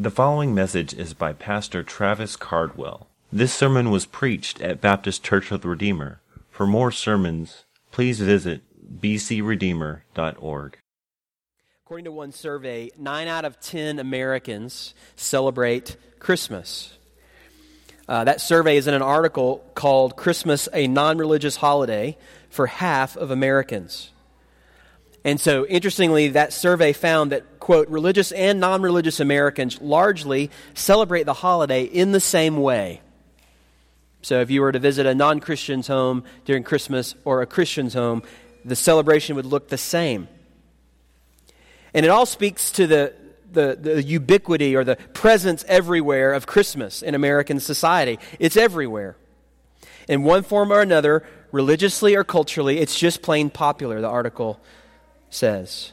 The following message is by Pastor Travis Cardwell. This sermon was preached at Baptist Church of the Redeemer. For more sermons, please visit bcredeemer.org. According to one survey, 9 out of 10 Americans celebrate Christmas. Uh, that survey is in an article called Christmas a Non Religious Holiday for Half of Americans. And so, interestingly, that survey found that, quote, religious and non religious Americans largely celebrate the holiday in the same way. So, if you were to visit a non Christian's home during Christmas or a Christian's home, the celebration would look the same. And it all speaks to the, the, the ubiquity or the presence everywhere of Christmas in American society. It's everywhere. In one form or another, religiously or culturally, it's just plain popular, the article says.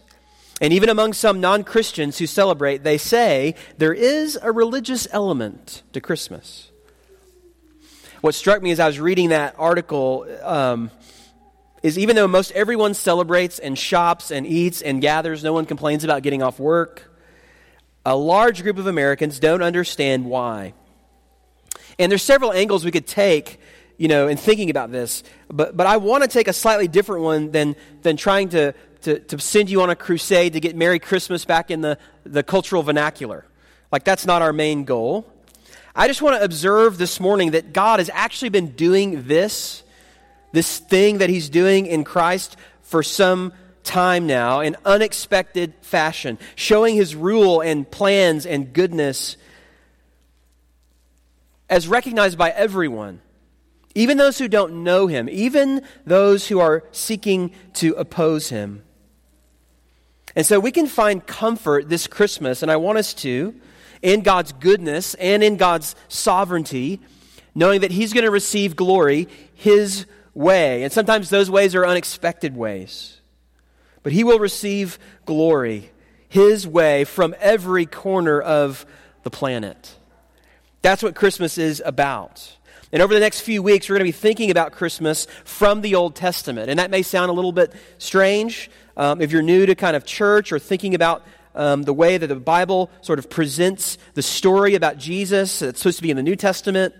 And even among some non Christians who celebrate, they say there is a religious element to Christmas. What struck me as I was reading that article um, is even though most everyone celebrates and shops and eats and gathers, no one complains about getting off work, a large group of Americans don't understand why. And there's several angles we could take you know, in thinking about this. But, but I want to take a slightly different one than, than trying to, to, to send you on a crusade to get Merry Christmas back in the, the cultural vernacular. Like, that's not our main goal. I just want to observe this morning that God has actually been doing this, this thing that He's doing in Christ for some time now in unexpected fashion, showing His rule and plans and goodness as recognized by everyone, even those who don't know Him, even those who are seeking to oppose Him. And so we can find comfort this Christmas, and I want us to, in God's goodness and in God's sovereignty, knowing that He's going to receive glory His way. And sometimes those ways are unexpected ways. But He will receive glory His way from every corner of the planet. That's what Christmas is about. And over the next few weeks, we're going to be thinking about Christmas from the Old Testament. And that may sound a little bit strange, um, if you're new to kind of church or thinking about um, the way that the Bible sort of presents the story about Jesus, it's supposed to be in the New Testament.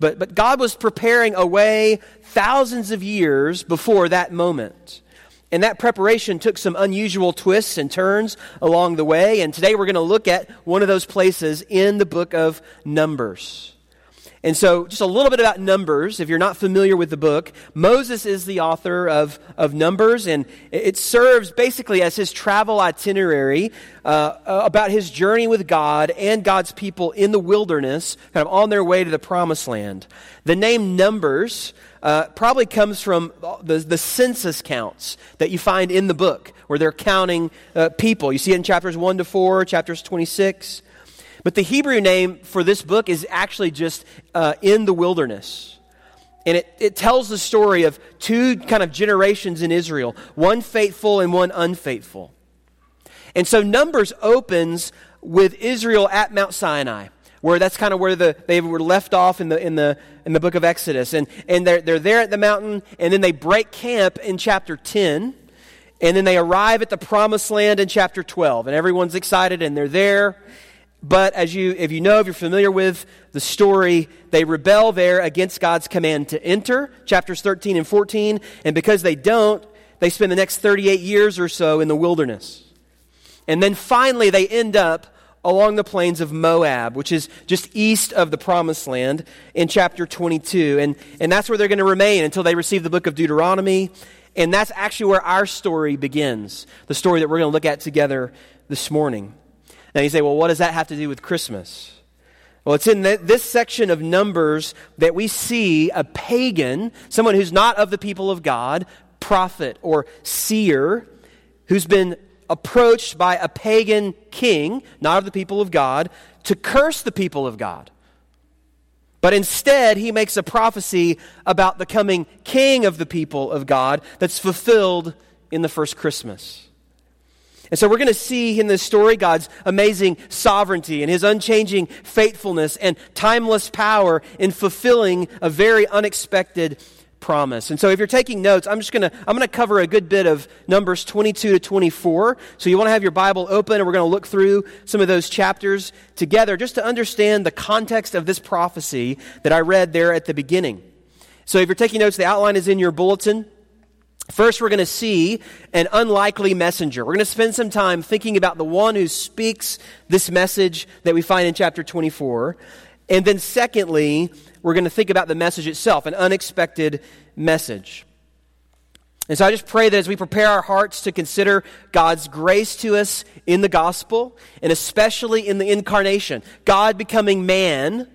But, but God was preparing a way thousands of years before that moment. And that preparation took some unusual twists and turns along the way. And today we're going to look at one of those places in the book of Numbers. And so, just a little bit about Numbers, if you're not familiar with the book. Moses is the author of, of Numbers, and it serves basically as his travel itinerary uh, uh, about his journey with God and God's people in the wilderness, kind of on their way to the promised land. The name Numbers uh, probably comes from the, the census counts that you find in the book, where they're counting uh, people. You see it in chapters 1 to 4, chapters 26. But the Hebrew name for this book is actually just uh, in the wilderness. And it, it tells the story of two kind of generations in Israel one faithful and one unfaithful. And so Numbers opens with Israel at Mount Sinai, where that's kind of where the, they were left off in the, in the, in the book of Exodus. And, and they're, they're there at the mountain, and then they break camp in chapter 10. And then they arrive at the promised land in chapter 12. And everyone's excited, and they're there. But as you, if you know, if you're familiar with the story, they rebel there against God's command to enter, chapters 13 and 14. And because they don't, they spend the next 38 years or so in the wilderness. And then finally, they end up along the plains of Moab, which is just east of the promised land in chapter 22. And, and that's where they're going to remain until they receive the book of Deuteronomy. And that's actually where our story begins, the story that we're going to look at together this morning. Now you say, well, what does that have to do with Christmas? Well, it's in this section of Numbers that we see a pagan, someone who's not of the people of God, prophet or seer, who's been approached by a pagan king, not of the people of God, to curse the people of God. But instead, he makes a prophecy about the coming king of the people of God that's fulfilled in the first Christmas. And so we're going to see in this story God's amazing sovereignty and his unchanging faithfulness and timeless power in fulfilling a very unexpected promise. And so if you're taking notes, I'm just going to I'm going to cover a good bit of Numbers 22 to 24. So you want to have your Bible open and we're going to look through some of those chapters together just to understand the context of this prophecy that I read there at the beginning. So if you're taking notes, the outline is in your bulletin. First, we're going to see an unlikely messenger. We're going to spend some time thinking about the one who speaks this message that we find in chapter 24. And then, secondly, we're going to think about the message itself, an unexpected message. And so I just pray that as we prepare our hearts to consider God's grace to us in the gospel, and especially in the incarnation, God becoming man,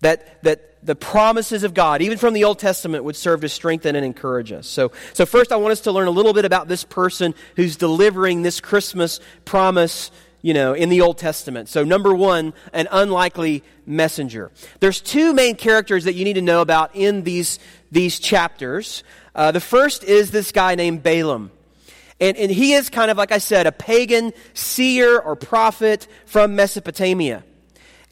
that, that the promises of God, even from the Old Testament, would serve to strengthen and encourage us. So, so first, I want us to learn a little bit about this person who's delivering this Christmas promise you know, in the Old Testament. So, number one, an unlikely messenger. There's two main characters that you need to know about in these, these chapters. Uh, the first is this guy named Balaam. And, and he is kind of, like I said, a pagan seer or prophet from Mesopotamia.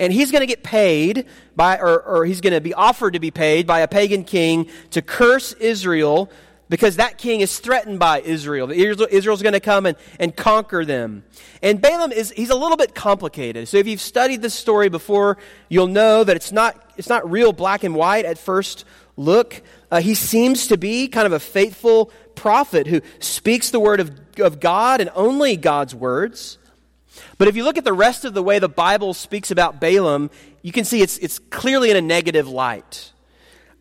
And he's going to get paid by, or, or he's going to be offered to be paid by a pagan king to curse Israel because that king is threatened by Israel. Israel's going to come and, and conquer them. And Balaam is, he's a little bit complicated. So if you've studied this story before, you'll know that it's not, it's not real black and white at first look. Uh, he seems to be kind of a faithful prophet who speaks the word of, of God and only God's words. But if you look at the rest of the way the Bible speaks about Balaam, you can see it's, it's clearly in a negative light.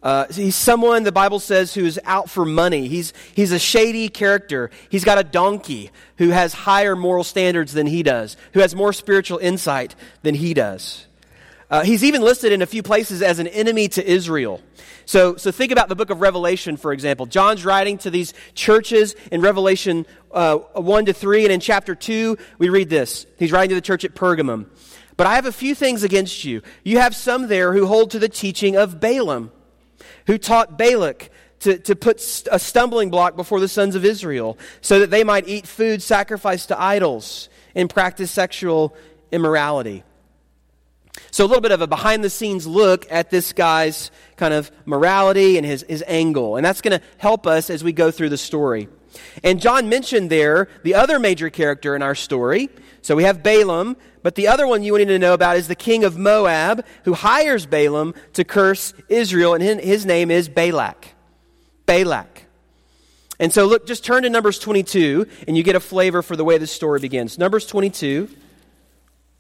Uh, he's someone the Bible says who's out for money. He's, he's a shady character. He's got a donkey who has higher moral standards than he does, who has more spiritual insight than he does. Uh, he's even listed in a few places as an enemy to Israel. So, so think about the book of Revelation, for example. John's writing to these churches in Revelation uh, 1 to 3, and in chapter 2, we read this. He's writing to the church at Pergamum. But I have a few things against you. You have some there who hold to the teaching of Balaam who taught Balak to, to put a stumbling block before the sons of Israel so that they might eat food sacrificed to idols and practice sexual immorality. So, a little bit of a behind the scenes look at this guy's kind of morality and his, his angle. And that's going to help us as we go through the story. And John mentioned there the other major character in our story. So we have Balaam, but the other one you need to know about is the king of Moab who hires Balaam to curse Israel, and his name is Balak. Balak. And so look, just turn to Numbers 22, and you get a flavor for the way this story begins. Numbers 22,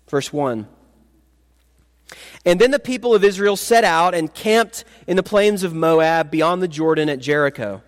verse 1. And then the people of Israel set out and camped in the plains of Moab beyond the Jordan at Jericho.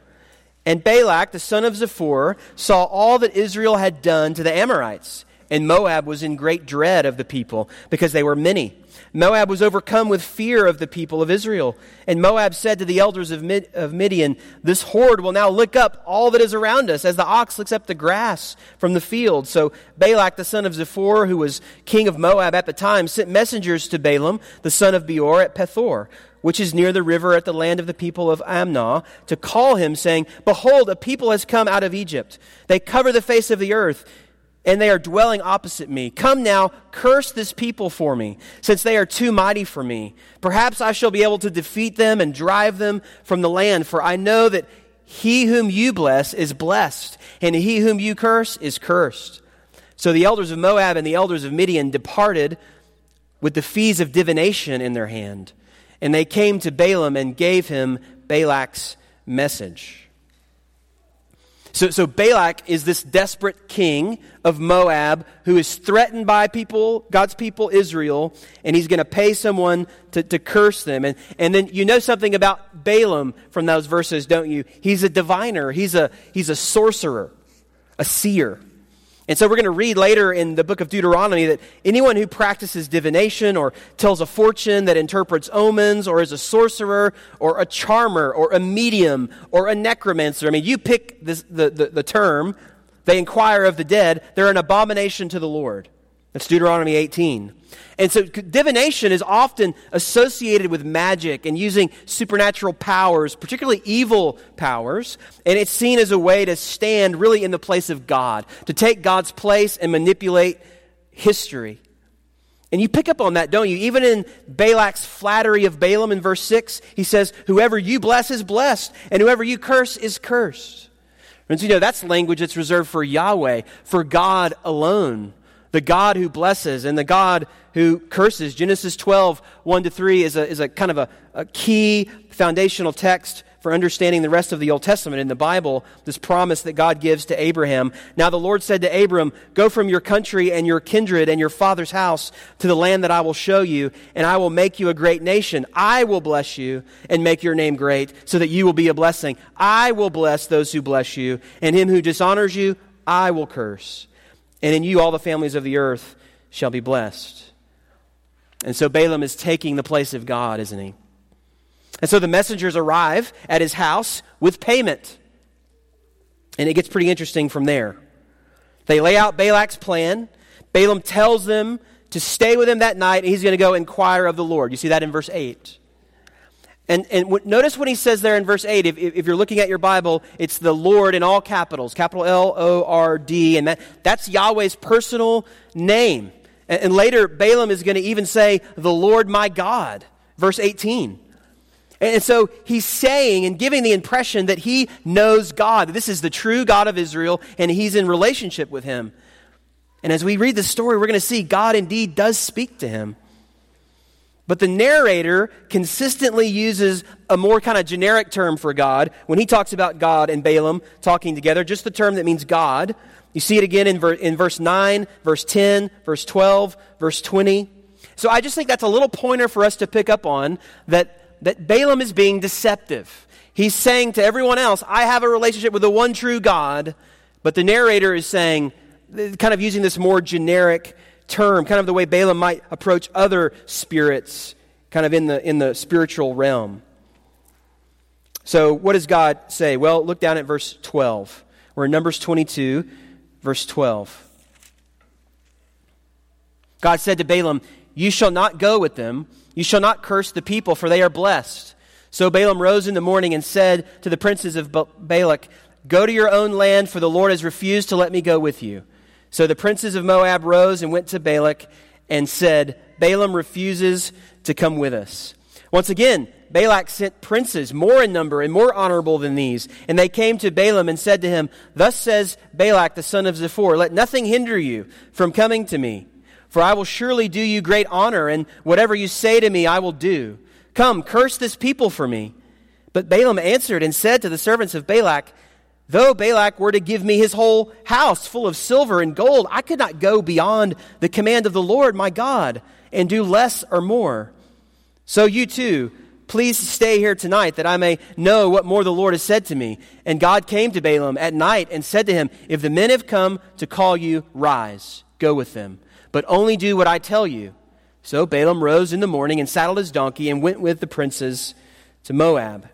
And Balak, the son of Zippor, saw all that Israel had done to the Amorites. And Moab was in great dread of the people because they were many. Moab was overcome with fear of the people of Israel. And Moab said to the elders of, Mid- of Midian, This horde will now lick up all that is around us, as the ox licks up the grass from the field. So Balak, the son of Zippor, who was king of Moab at the time, sent messengers to Balaam, the son of Beor, at Pethor which is near the river at the land of the people of Amaw, to call him, saying, Behold, a people has come out of Egypt. They cover the face of the earth, and they are dwelling opposite me. Come now, curse this people for me, since they are too mighty for me. Perhaps I shall be able to defeat them and drive them from the land, for I know that he whom you bless is blessed, and he whom you curse is cursed. So the elders of Moab and the elders of Midian departed with the fees of divination in their hand. And they came to Balaam and gave him Balak's message. So, so Balak is this desperate king of Moab who is threatened by people, God's people, Israel, and he's going to pay someone to, to curse them. And, and then you know something about Balaam from those verses, don't you? He's a diviner, he's a, he's a sorcerer, a seer. And so we're going to read later in the book of Deuteronomy that anyone who practices divination or tells a fortune that interprets omens or is a sorcerer or a charmer or a medium or a necromancer, I mean, you pick this, the, the, the term, they inquire of the dead, they're an abomination to the Lord. That's Deuteronomy 18. And so divination is often associated with magic and using supernatural powers, particularly evil powers, and it's seen as a way to stand really in the place of God, to take God's place and manipulate history. And you pick up on that, don't you? Even in Balak's flattery of Balaam in verse 6, he says, Whoever you bless is blessed, and whoever you curse is cursed. And so, you know, that's language that's reserved for Yahweh, for God alone, the God who blesses and the God who curses. Genesis 12, 1 to 3 is a, is a kind of a, a key foundational text for understanding the rest of the Old Testament in the Bible, this promise that God gives to Abraham. Now the Lord said to Abram, Go from your country and your kindred and your father's house to the land that I will show you, and I will make you a great nation. I will bless you and make your name great, so that you will be a blessing. I will bless those who bless you, and him who dishonors you, I will curse. And in you all the families of the earth shall be blessed. And so Balaam is taking the place of God, isn't he? And so the messengers arrive at his house with payment. And it gets pretty interesting from there. They lay out Balak's plan. Balaam tells them to stay with him that night, and he's going to go inquire of the Lord. You see that in verse 8. And, and w- notice what he says there in verse 8. If, if you're looking at your Bible, it's the Lord in all capitals, capital L O R D, and that, that's Yahweh's personal name. And, and later, Balaam is going to even say, the Lord my God, verse 18. And so he's saying and giving the impression that he knows God. This is the true God of Israel, and he's in relationship with him. And as we read the story, we're going to see God indeed does speak to him. But the narrator consistently uses a more kind of generic term for God when he talks about God and Balaam talking together, just the term that means God. You see it again in, ver- in verse 9, verse 10, verse 12, verse 20. So I just think that's a little pointer for us to pick up on that that Balaam is being deceptive. He's saying to everyone else, I have a relationship with the one true God, but the narrator is saying, kind of using this more generic term, kind of the way Balaam might approach other spirits, kind of in the, in the spiritual realm. So, what does God say? Well, look down at verse 12. We're in Numbers 22, verse 12. God said to Balaam, You shall not go with them you shall not curse the people, for they are blessed. So Balaam rose in the morning and said to the princes of Balak, Go to your own land, for the Lord has refused to let me go with you. So the princes of Moab rose and went to Balak and said, Balaam refuses to come with us. Once again, Balak sent princes, more in number and more honorable than these. And they came to Balaam and said to him, Thus says Balak the son of Zippor, Let nothing hinder you from coming to me. For I will surely do you great honor, and whatever you say to me, I will do. Come, curse this people for me. But Balaam answered and said to the servants of Balak, Though Balak were to give me his whole house full of silver and gold, I could not go beyond the command of the Lord my God and do less or more. So you too, please stay here tonight that I may know what more the Lord has said to me. And God came to Balaam at night and said to him, If the men have come to call you, rise, go with them but only do what I tell you. So Balaam rose in the morning and saddled his donkey and went with the princes to Moab.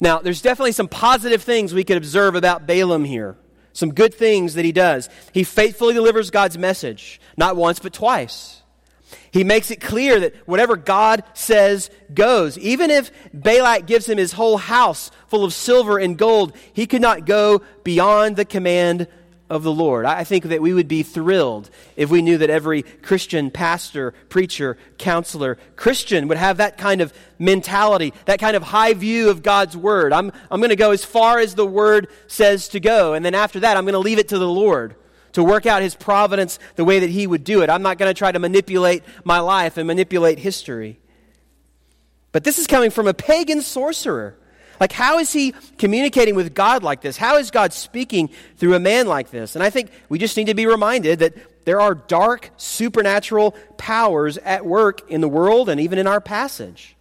Now, there's definitely some positive things we could observe about Balaam here. Some good things that he does. He faithfully delivers God's message, not once, but twice. He makes it clear that whatever God says goes. Even if Balak gives him his whole house full of silver and gold, he could not go beyond the command of the Lord. I think that we would be thrilled if we knew that every Christian pastor, preacher, counselor, Christian would have that kind of mentality, that kind of high view of God's Word. I'm, I'm going to go as far as the Word says to go, and then after that, I'm going to leave it to the Lord to work out His providence the way that He would do it. I'm not going to try to manipulate my life and manipulate history. But this is coming from a pagan sorcerer like, how is he communicating with God like this? How is God speaking through a man like this? And I think we just need to be reminded that there are dark, supernatural powers at work in the world and even in our passage.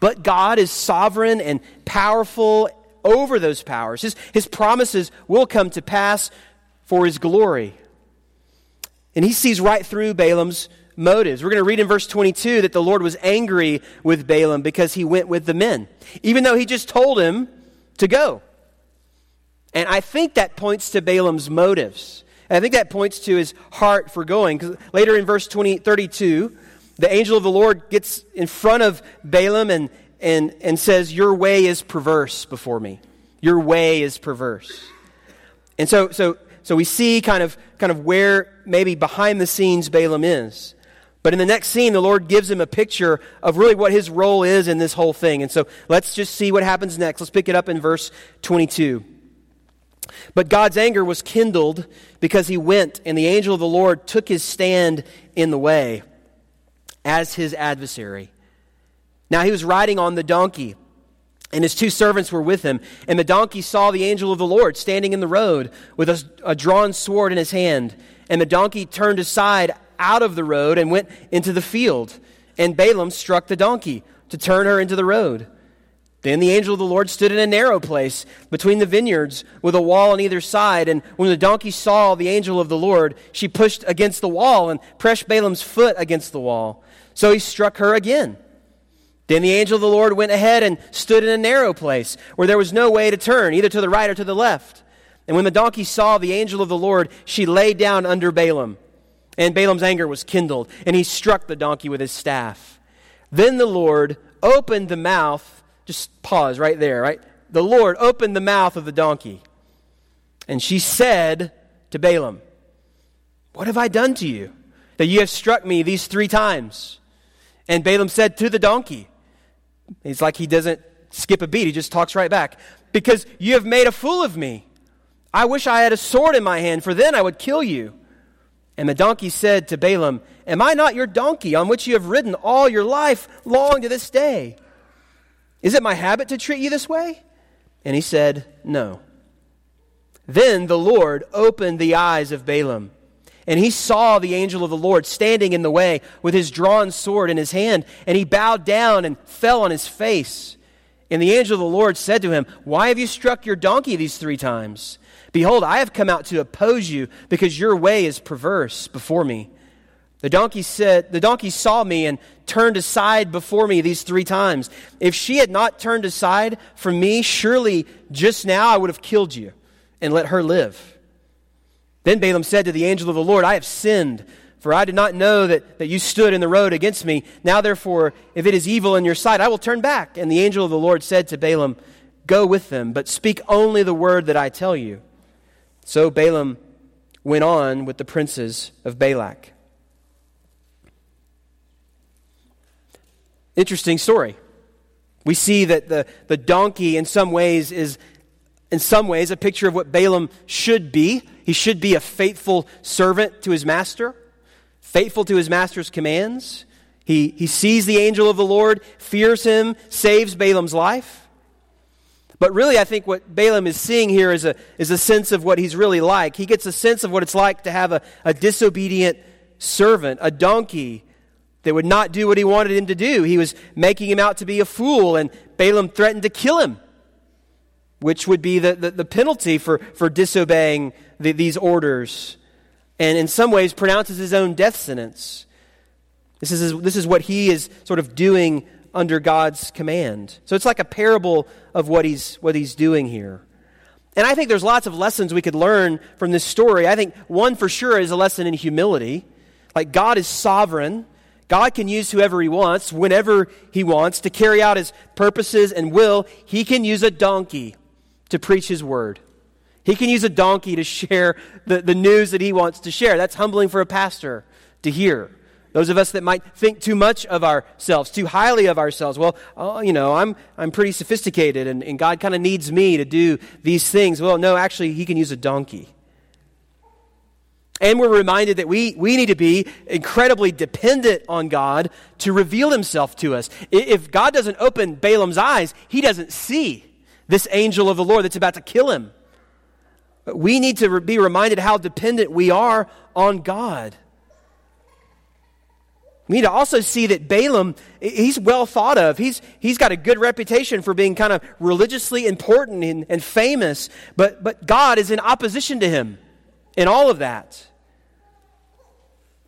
But God is sovereign and powerful over those powers. His, his promises will come to pass for his glory. And he sees right through Balaam's motives. We're going to read in verse 22 that the Lord was angry with Balaam because he went with the men, even though he just told him to go. And I think that points to Balaam's motives. And I think that points to his heart for going. Because later in verse 20, 32, the angel of the Lord gets in front of Balaam and, and, and says, Your way is perverse before me. Your way is perverse. And so, so so we see kind of, kind of where maybe behind the scenes Balaam is. But in the next scene, the Lord gives him a picture of really what his role is in this whole thing. And so let's just see what happens next. Let's pick it up in verse 22. But God's anger was kindled because he went, and the angel of the Lord took his stand in the way as his adversary. Now he was riding on the donkey, and his two servants were with him. And the donkey saw the angel of the Lord standing in the road with a, a drawn sword in his hand. And the donkey turned aside out of the road and went into the field. And Balaam struck the donkey to turn her into the road. Then the angel of the Lord stood in a narrow place between the vineyards with a wall on either side. And when the donkey saw the angel of the Lord, she pushed against the wall and pressed Balaam's foot against the wall. So he struck her again. Then the angel of the Lord went ahead and stood in a narrow place where there was no way to turn, either to the right or to the left. And when the donkey saw the angel of the Lord, she lay down under Balaam. And Balaam's anger was kindled, and he struck the donkey with his staff. Then the Lord opened the mouth just pause right there, right? The Lord opened the mouth of the donkey. And she said to Balaam, What have I done to you that you have struck me these three times? And Balaam said to the donkey, He's like he doesn't skip a beat, he just talks right back. Because you have made a fool of me. I wish I had a sword in my hand, for then I would kill you. And the donkey said to Balaam, Am I not your donkey on which you have ridden all your life long to this day? Is it my habit to treat you this way? And he said, No. Then the Lord opened the eyes of Balaam, and he saw the angel of the Lord standing in the way with his drawn sword in his hand, and he bowed down and fell on his face. And the angel of the Lord said to him, Why have you struck your donkey these three times? Behold, I have come out to oppose you, because your way is perverse before me. The donkey said, The donkey saw me and turned aside before me these three times. If she had not turned aside from me, surely just now I would have killed you and let her live. Then Balaam said to the angel of the Lord, I have sinned, for I did not know that, that you stood in the road against me. Now, therefore, if it is evil in your sight, I will turn back. And the angel of the Lord said to Balaam, Go with them, but speak only the word that I tell you. So Balaam went on with the princes of Balak. Interesting story. We see that the, the donkey, in some ways, is in some ways a picture of what Balaam should be. He should be a faithful servant to his master, faithful to his master's commands. He, he sees the angel of the Lord, fears him, saves Balaam's life. But really, I think what Balaam is seeing here is a, is a sense of what he's really like. He gets a sense of what it's like to have a, a disobedient servant, a donkey that would not do what he wanted him to do. He was making him out to be a fool, and Balaam threatened to kill him, which would be the, the, the penalty for, for disobeying the, these orders, and in some ways pronounces his own death sentence. This is, this is what he is sort of doing under God's command. So it's like a parable of what he's, what he's doing here. And I think there's lots of lessons we could learn from this story. I think one for sure is a lesson in humility. Like God is sovereign. God can use whoever he wants, whenever he wants, to carry out his purposes and will. He can use a donkey to preach his word. He can use a donkey to share the, the news that he wants to share. That's humbling for a pastor to hear. Those of us that might think too much of ourselves, too highly of ourselves, well, oh, you know, I'm, I'm pretty sophisticated and, and God kind of needs me to do these things. Well, no, actually, he can use a donkey. And we're reminded that we, we need to be incredibly dependent on God to reveal himself to us. If God doesn't open Balaam's eyes, he doesn't see this angel of the Lord that's about to kill him. We need to be reminded how dependent we are on God. We need to also see that Balaam, he's well thought of. He's, he's got a good reputation for being kind of religiously important and, and famous, but, but God is in opposition to him in all of that.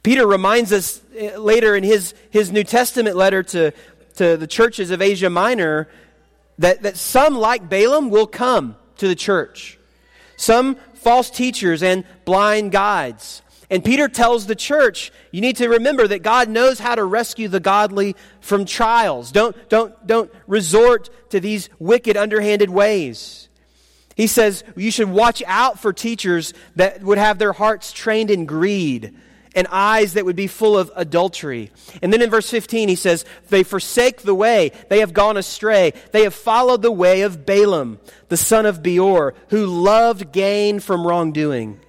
Peter reminds us eh, later in his, his New Testament letter to, to the churches of Asia Minor that, that some, like Balaam, will come to the church. Some false teachers and blind guides. And Peter tells the church, you need to remember that God knows how to rescue the godly from trials. Don't, don't, don't resort to these wicked, underhanded ways. He says you should watch out for teachers that would have their hearts trained in greed and eyes that would be full of adultery. And then in verse 15, he says, They forsake the way, they have gone astray, they have followed the way of Balaam, the son of Beor, who loved gain from wrongdoing,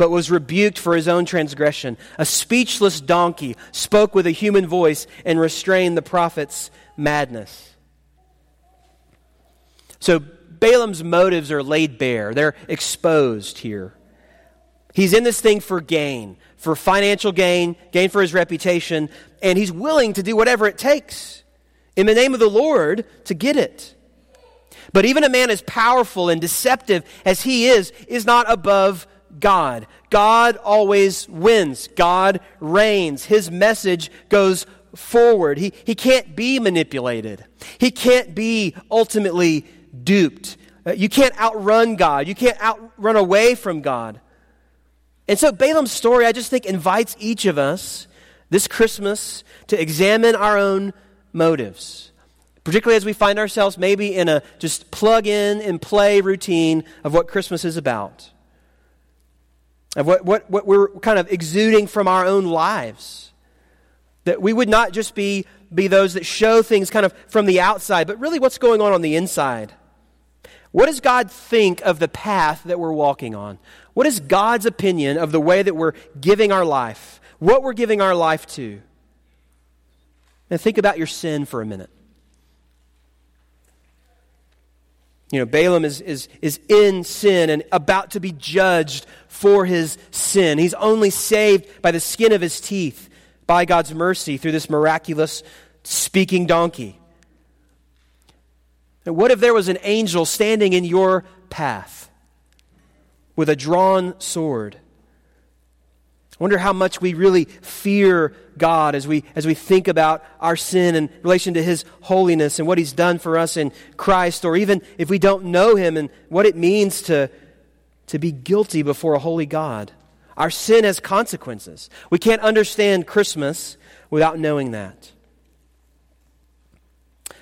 but was rebuked for his own transgression. A speechless donkey spoke with a human voice and restrained the prophet's madness. So Balaam's motives are laid bare, they're exposed here. He's in this thing for gain for financial gain, gain for his reputation, and he's willing to do whatever it takes in the name of the Lord to get it. But even a man as powerful and deceptive as he is, is not above God. God always wins. God reigns. His message goes forward. He, he can't be manipulated. He can't be ultimately duped. Uh, you can't outrun God. You can't outrun away from God. And so Balaam's story, I just think, invites each of us this Christmas to examine our own motives, particularly as we find ourselves maybe in a just plug in and play routine of what Christmas is about, of what, what, what we're kind of exuding from our own lives. That we would not just be, be those that show things kind of from the outside, but really what's going on on the inside. What does God think of the path that we're walking on? What is God's opinion of the way that we're giving our life? What we're giving our life to? And think about your sin for a minute. You know, Balaam is, is, is in sin and about to be judged for his sin. He's only saved by the skin of his teeth by God's mercy through this miraculous speaking donkey. And what if there was an angel standing in your path? with a drawn sword. Wonder how much we really fear God as we, as we think about our sin in relation to His holiness and what He's done for us in Christ, or even if we don't know Him and what it means to, to be guilty before a holy God. Our sin has consequences. We can't understand Christmas without knowing that.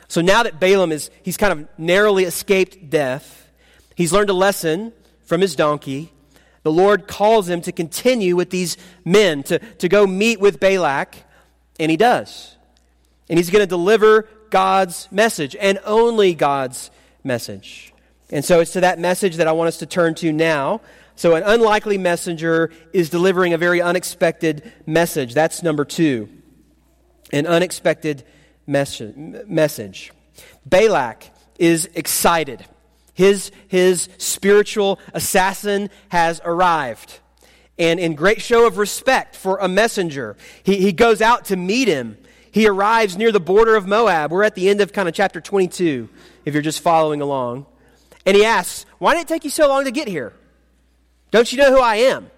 So now that Balaam is, he's kind of narrowly escaped death, he's learned a lesson from his donkey, the Lord calls him to continue with these men, to, to go meet with Balak, and he does. And he's going to deliver God's message, and only God's message. And so it's to that message that I want us to turn to now. So, an unlikely messenger is delivering a very unexpected message. That's number two. An unexpected message. Balak is excited. His, his spiritual assassin has arrived. And in great show of respect for a messenger, he, he goes out to meet him. He arrives near the border of Moab. We're at the end of kind of chapter 22, if you're just following along. And he asks, Why did it take you so long to get here? Don't you know who I am?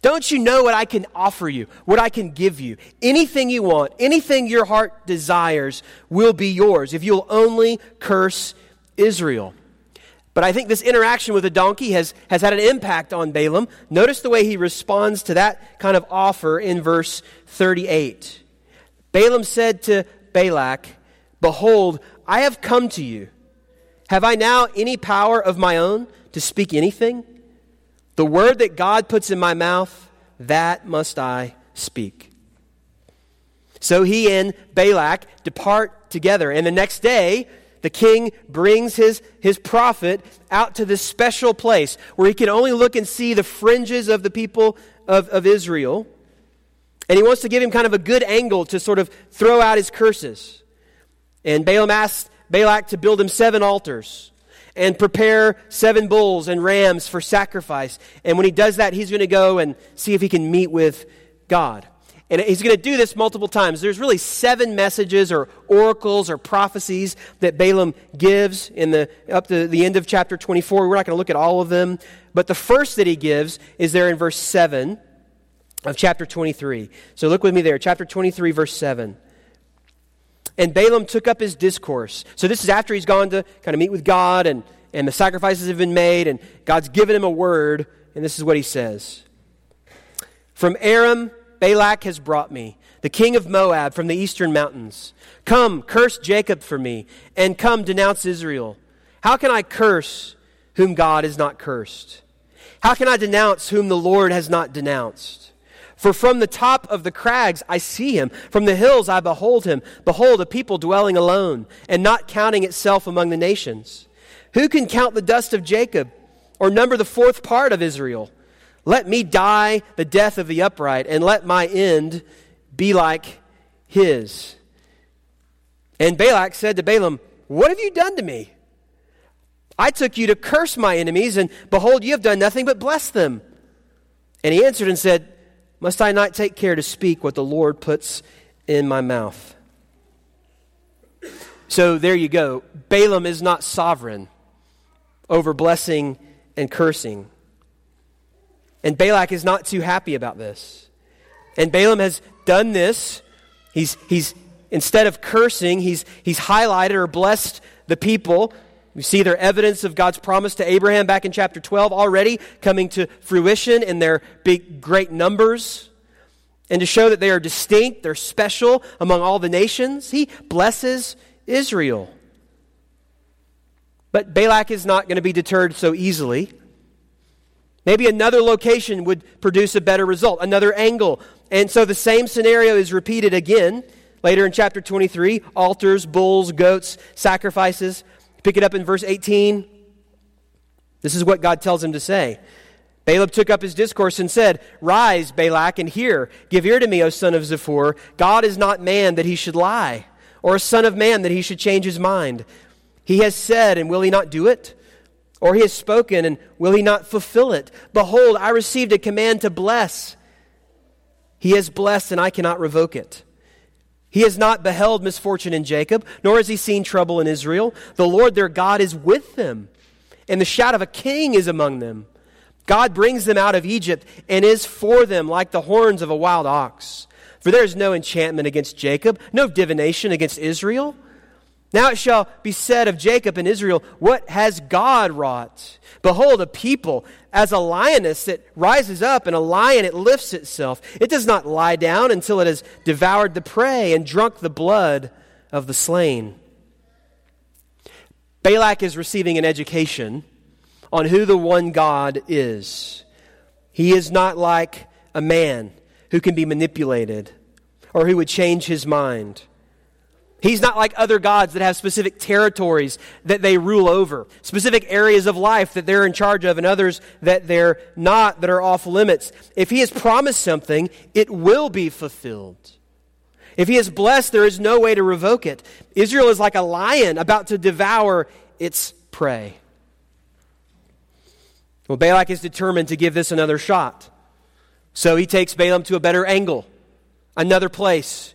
Don't you know what I can offer you, what I can give you? Anything you want, anything your heart desires will be yours if you'll only curse Israel. But I think this interaction with the donkey has, has had an impact on Balaam. Notice the way he responds to that kind of offer in verse 38. Balaam said to Balak, Behold, I have come to you. Have I now any power of my own to speak anything? The word that God puts in my mouth, that must I speak. So he and Balak depart together. And the next day, the king brings his, his prophet out to this special place where he can only look and see the fringes of the people of, of Israel. And he wants to give him kind of a good angle to sort of throw out his curses. And Balaam asks Balak to build him seven altars and prepare seven bulls and rams for sacrifice. And when he does that, he's going to go and see if he can meet with God. And he's going to do this multiple times. There's really seven messages or oracles or prophecies that Balaam gives in the, up to the end of chapter 24. We're not going to look at all of them. But the first that he gives is there in verse 7 of chapter 23. So look with me there, chapter 23, verse 7. And Balaam took up his discourse. So this is after he's gone to kind of meet with God and, and the sacrifices have been made and God's given him a word. And this is what he says From Aram Balak has brought me, the king of Moab from the eastern mountains. Come, curse Jacob for me, and come denounce Israel. How can I curse whom God has not cursed? How can I denounce whom the Lord has not denounced? For from the top of the crags I see him. From the hills I behold him. Behold, a people dwelling alone, and not counting itself among the nations. Who can count the dust of Jacob, or number the fourth part of Israel? Let me die the death of the upright, and let my end be like his. And Balak said to Balaam, What have you done to me? I took you to curse my enemies, and behold, you have done nothing but bless them. And he answered and said, Must I not take care to speak what the Lord puts in my mouth? So there you go. Balaam is not sovereign over blessing and cursing. And Balak is not too happy about this. And Balaam has done this. He's, he's instead of cursing, he's, he's highlighted or blessed the people we see their evidence of God's promise to Abraham back in chapter 12 already coming to fruition in their big, great numbers. And to show that they are distinct, they're special among all the nations, he blesses Israel. But Balak is not going to be deterred so easily. Maybe another location would produce a better result, another angle. And so the same scenario is repeated again later in chapter 23 altars, bulls, goats, sacrifices. Pick it up in verse 18. This is what God tells him to say. Balaam took up his discourse and said, Rise, Balak, and hear. Give ear to me, O son of Zippor. God is not man that he should lie, or a son of man that he should change his mind. He has said, and will he not do it? Or he has spoken, and will he not fulfill it? Behold, I received a command to bless. He has blessed, and I cannot revoke it. He has not beheld misfortune in Jacob, nor has he seen trouble in Israel. The Lord their God is with them, and the shout of a king is among them. God brings them out of Egypt and is for them like the horns of a wild ox. For there is no enchantment against Jacob, no divination against Israel. Now it shall be said of Jacob and Israel, What has God wrought? Behold, a people as a lioness that rises up, and a lion it lifts itself. It does not lie down until it has devoured the prey and drunk the blood of the slain. Balak is receiving an education on who the one God is. He is not like a man who can be manipulated or who would change his mind. He's not like other gods that have specific territories that they rule over, specific areas of life that they're in charge of, and others that they're not, that are off limits. If he has promised something, it will be fulfilled. If he has blessed, there is no way to revoke it. Israel is like a lion about to devour its prey. Well, Balak is determined to give this another shot. So he takes Balaam to a better angle, another place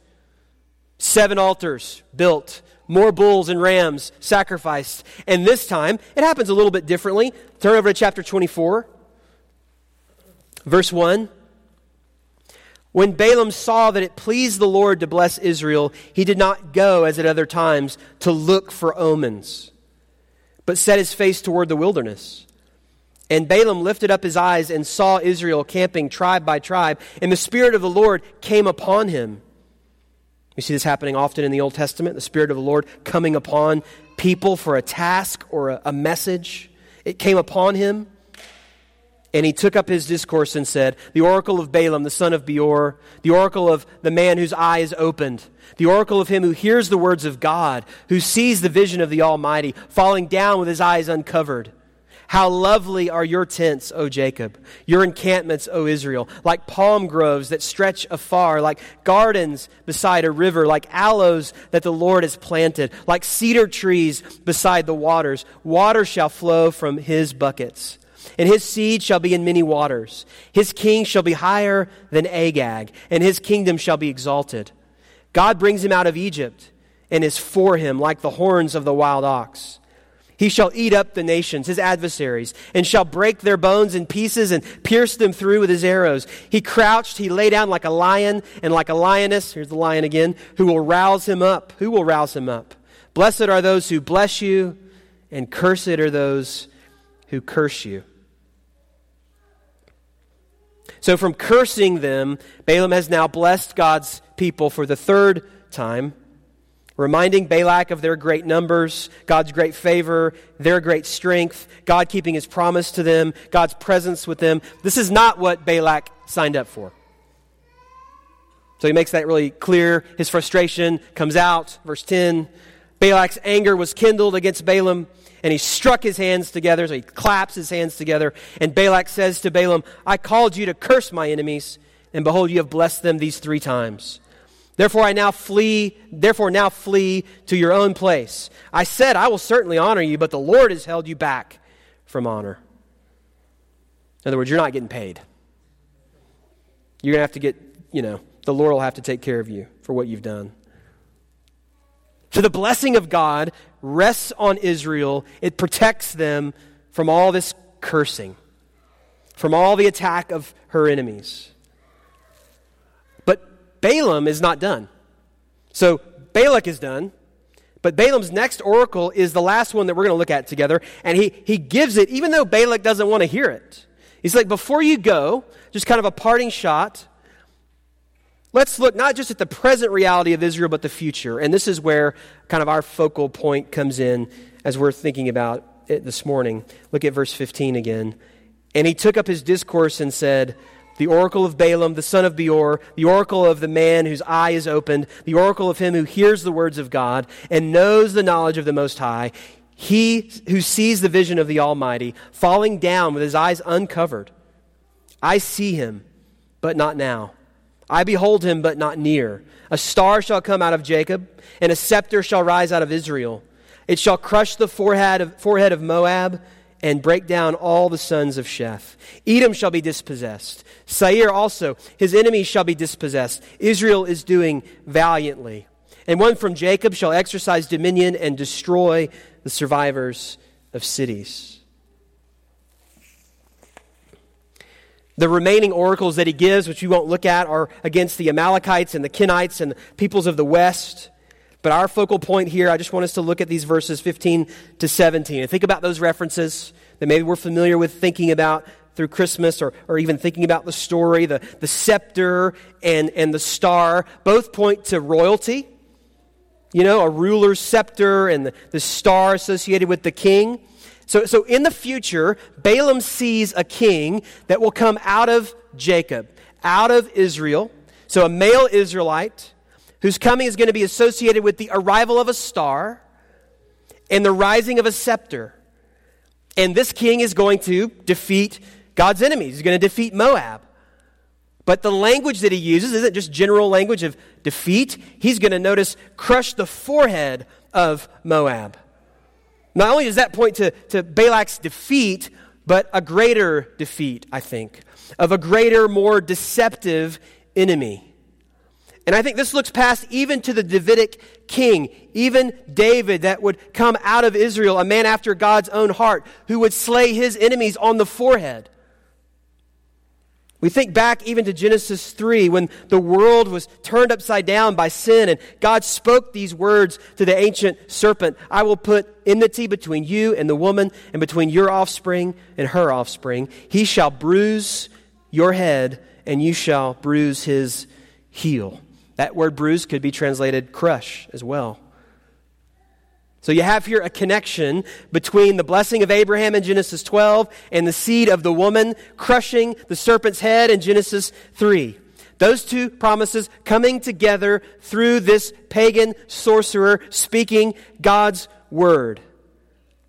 seven altars built, more bulls and rams sacrificed. And this time, it happens a little bit differently. Turn over to chapter 24, verse 1. When Balaam saw that it pleased the Lord to bless Israel, he did not go, as at other times, to look for omens, but set his face toward the wilderness. And Balaam lifted up his eyes and saw Israel camping tribe by tribe, and the Spirit of the Lord came upon him. We see this happening often in the Old Testament the Spirit of the Lord coming upon people for a task or a, a message. It came upon him. And he took up his discourse and said, The oracle of Balaam, the son of Beor, the oracle of the man whose eye is opened, the oracle of him who hears the words of God, who sees the vision of the Almighty, falling down with his eyes uncovered. How lovely are your tents, O Jacob, your encampments, O Israel, like palm groves that stretch afar, like gardens beside a river, like aloes that the Lord has planted, like cedar trees beside the waters. Water shall flow from his buckets. And his seed shall be in many waters. His king shall be higher than Agag, and his kingdom shall be exalted. God brings him out of Egypt and is for him like the horns of the wild ox. He shall eat up the nations, his adversaries, and shall break their bones in pieces and pierce them through with his arrows. He crouched, he lay down like a lion and like a lioness. Here's the lion again, who will rouse him up. Who will rouse him up? Blessed are those who bless you, and cursed are those who curse you. So, from cursing them, Balaam has now blessed God's people for the third time. Reminding Balak of their great numbers, God's great favor, their great strength, God keeping his promise to them, God's presence with them. This is not what Balak signed up for. So he makes that really clear. His frustration comes out. Verse 10 Balak's anger was kindled against Balaam, and he struck his hands together. So he claps his hands together. And Balak says to Balaam, I called you to curse my enemies, and behold, you have blessed them these three times. Therefore I now flee, therefore now flee to your own place. I said, I will certainly honor you, but the Lord has held you back from honor. In other words, you're not getting paid. You're going to have to get, you know, the Lord will have to take care of you for what you've done. So the blessing of God rests on Israel. It protects them from all this cursing, from all the attack of her enemies. Balaam is not done. So Balak is done. But Balaam's next oracle is the last one that we're going to look at together. And he, he gives it, even though Balak doesn't want to hear it. He's like, before you go, just kind of a parting shot, Let's look not just at the present reality of Israel, but the future. And this is where kind of our focal point comes in as we're thinking about it this morning. Look at verse 15 again. And he took up his discourse and said, The oracle of Balaam, the son of Beor, the oracle of the man whose eye is opened, the oracle of him who hears the words of God and knows the knowledge of the Most High, he who sees the vision of the Almighty, falling down with his eyes uncovered. I see him, but not now. I behold him, but not near. A star shall come out of Jacob, and a scepter shall rise out of Israel. It shall crush the forehead of, forehead of Moab and break down all the sons of Sheth. Edom shall be dispossessed. Seir also, his enemies shall be dispossessed. Israel is doing valiantly. And one from Jacob shall exercise dominion and destroy the survivors of cities. The remaining oracles that he gives, which we won't look at, are against the Amalekites and the Kenites and the peoples of the west. But our focal point here, I just want us to look at these verses 15 to 17 and think about those references that maybe we're familiar with thinking about through Christmas or, or even thinking about the story. The, the scepter and, and the star both point to royalty. You know, a ruler's scepter and the, the star associated with the king. So, so in the future, Balaam sees a king that will come out of Jacob, out of Israel. So a male Israelite whose coming is going to be associated with the arrival of a star and the rising of a scepter. And this king is going to defeat God's enemies. He's going to defeat Moab. But the language that he uses isn't just general language of defeat. He's going to notice crush the forehead of Moab. Not only does that point to, to Balak's defeat, but a greater defeat, I think, of a greater, more deceptive enemy. And I think this looks past even to the Davidic king, even David that would come out of Israel, a man after God's own heart, who would slay his enemies on the forehead. We think back even to Genesis 3 when the world was turned upside down by sin and God spoke these words to the ancient serpent I will put enmity between you and the woman and between your offspring and her offspring. He shall bruise your head and you shall bruise his heel. That word bruise could be translated crush as well. So you have here a connection between the blessing of Abraham in Genesis 12 and the seed of the woman crushing the serpent's head in Genesis 3. Those two promises coming together through this pagan sorcerer speaking God's word.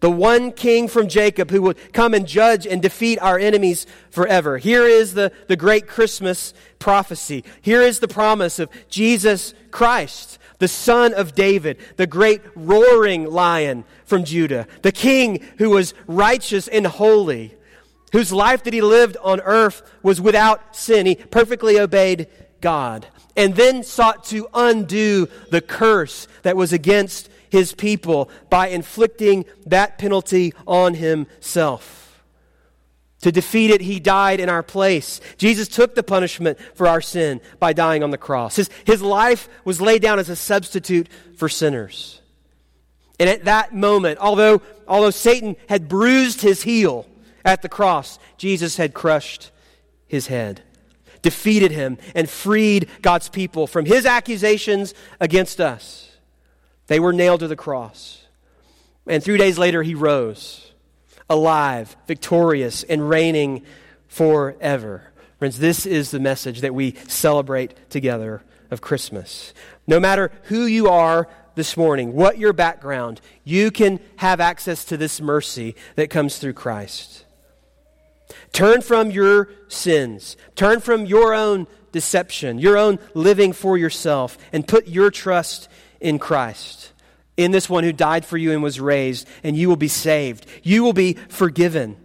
The one king from Jacob who will come and judge and defeat our enemies forever. Here is the, the great Christmas prophecy. Here is the promise of Jesus Christ the son of David, the great roaring lion from Judah, the king who was righteous and holy, whose life that he lived on earth was without sin. He perfectly obeyed God and then sought to undo the curse that was against his people by inflicting that penalty on himself. To defeat it, he died in our place. Jesus took the punishment for our sin by dying on the cross. His, his life was laid down as a substitute for sinners. And at that moment, although, although Satan had bruised his heel at the cross, Jesus had crushed his head, defeated him, and freed God's people from his accusations against us. They were nailed to the cross. And three days later, he rose, alive, victorious, and reigning forever. Friends, this is the message that we celebrate together of Christmas. No matter who you are this morning, what your background, you can have access to this mercy that comes through Christ. Turn from your sins, turn from your own deception, your own living for yourself, and put your trust in Christ, in this one who died for you and was raised, and you will be saved. You will be forgiven.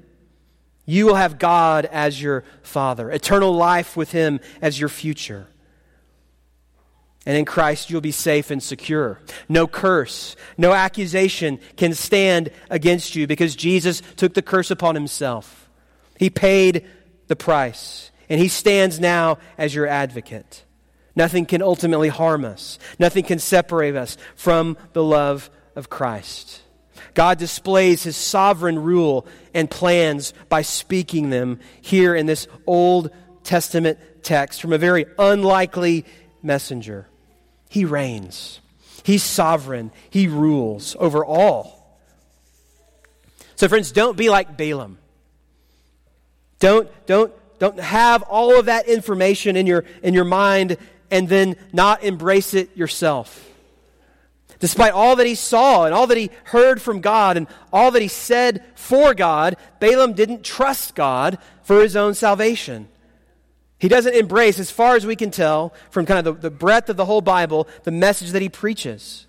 You will have God as your Father, eternal life with Him as your future. And in Christ, you'll be safe and secure. No curse, no accusation can stand against you because Jesus took the curse upon himself. He paid the price, and he stands now as your advocate. Nothing can ultimately harm us, nothing can separate us from the love of Christ. God displays his sovereign rule and plans by speaking them here in this Old Testament text from a very unlikely messenger. He reigns, He's sovereign, He rules over all. So, friends, don't be like Balaam. Don't, don't, don't have all of that information in your, in your mind and then not embrace it yourself. Despite all that he saw and all that he heard from God and all that he said for God, Balaam didn't trust God for his own salvation. He doesn't embrace, as far as we can tell from kind of the, the breadth of the whole Bible, the message that he preaches.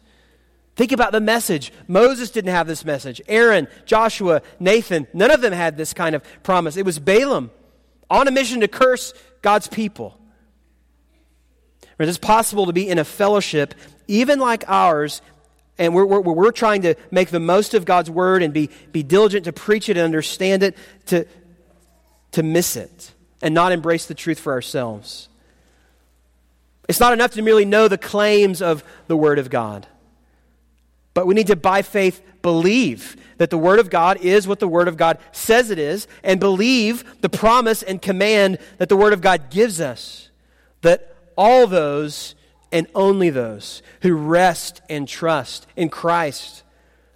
Think about the message. Moses didn't have this message. Aaron, Joshua, Nathan, none of them had this kind of promise. It was Balaam on a mission to curse God's people. It is possible to be in a fellowship, even like ours, and we're, we're, we're trying to make the most of God's word and be, be diligent to preach it and understand it, to, to miss it and not embrace the truth for ourselves. It's not enough to merely know the claims of the Word of God. But we need to, by faith, believe that the Word of God is what the Word of God says it is, and believe the promise and command that the Word of God gives us. That all those and only those who rest and trust in Christ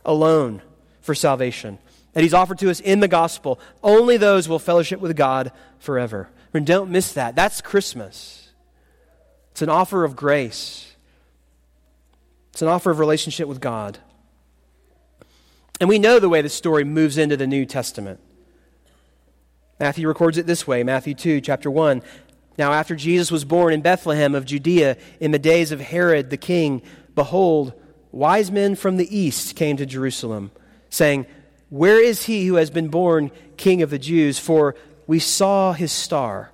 alone for salvation that He's offered to us in the gospel, only those will fellowship with God forever. And don't miss that. That's Christmas. It's an offer of grace, it's an offer of relationship with God. And we know the way the story moves into the New Testament. Matthew records it this way Matthew 2, chapter 1. Now, after Jesus was born in Bethlehem of Judea in the days of Herod the king, behold, wise men from the east came to Jerusalem, saying, where is he who has been born King of the Jews? For we saw his star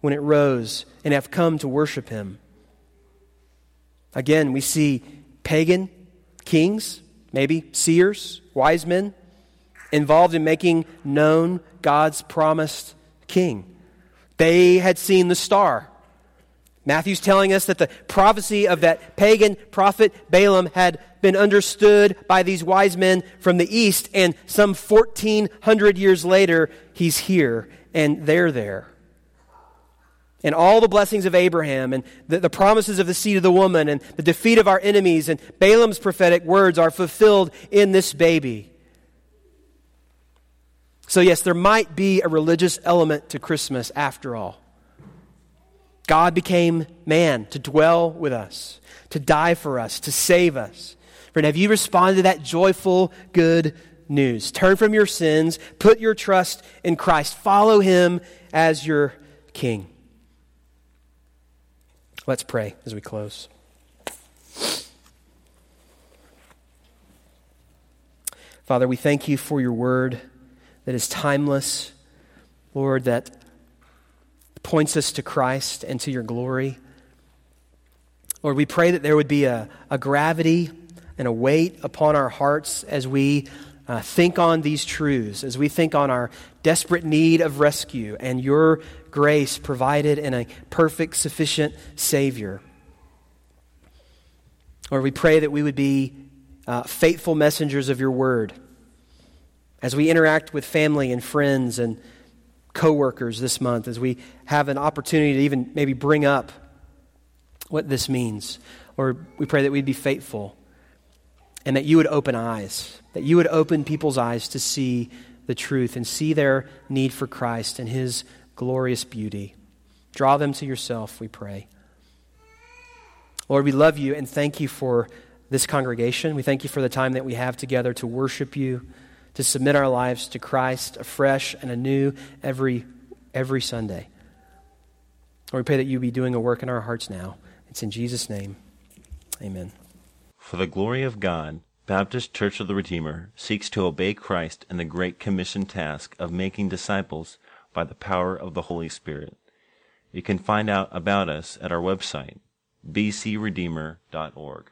when it rose and have come to worship him. Again, we see pagan kings, maybe seers, wise men, involved in making known God's promised king. They had seen the star. Matthew's telling us that the prophecy of that pagan prophet Balaam had been understood by these wise men from the east, and some 1400 years later, he's here, and they're there. And all the blessings of Abraham, and the, the promises of the seed of the woman, and the defeat of our enemies, and Balaam's prophetic words are fulfilled in this baby. So, yes, there might be a religious element to Christmas after all. God became man to dwell with us, to die for us, to save us. Friend, have you responded to that joyful, good news? Turn from your sins, put your trust in Christ, follow him as your king. Let's pray as we close. Father, we thank you for your word that is timeless, Lord, that points us to Christ and to your glory. Lord, we pray that there would be a, a gravity and a weight upon our hearts as we uh, think on these truths, as we think on our desperate need of rescue and your grace provided in a perfect, sufficient Savior. Lord, we pray that we would be uh, faithful messengers of your word as we interact with family and friends and coworkers this month as we have an opportunity to even maybe bring up what this means. Or we pray that we'd be faithful and that you would open eyes, that you would open people's eyes to see the truth and see their need for Christ and his glorious beauty. Draw them to yourself, we pray. Lord, we love you and thank you for this congregation. We thank you for the time that we have together to worship you, to submit our lives to Christ afresh and anew every, every Sunday. Lord, we pray that you be doing a work in our hearts now. It's in Jesus' name. Amen. For the glory of God, Baptist Church of the Redeemer seeks to obey Christ in the Great Commission task of making disciples by the power of the Holy Spirit. You can find out about us at our website, bcredeemer.org.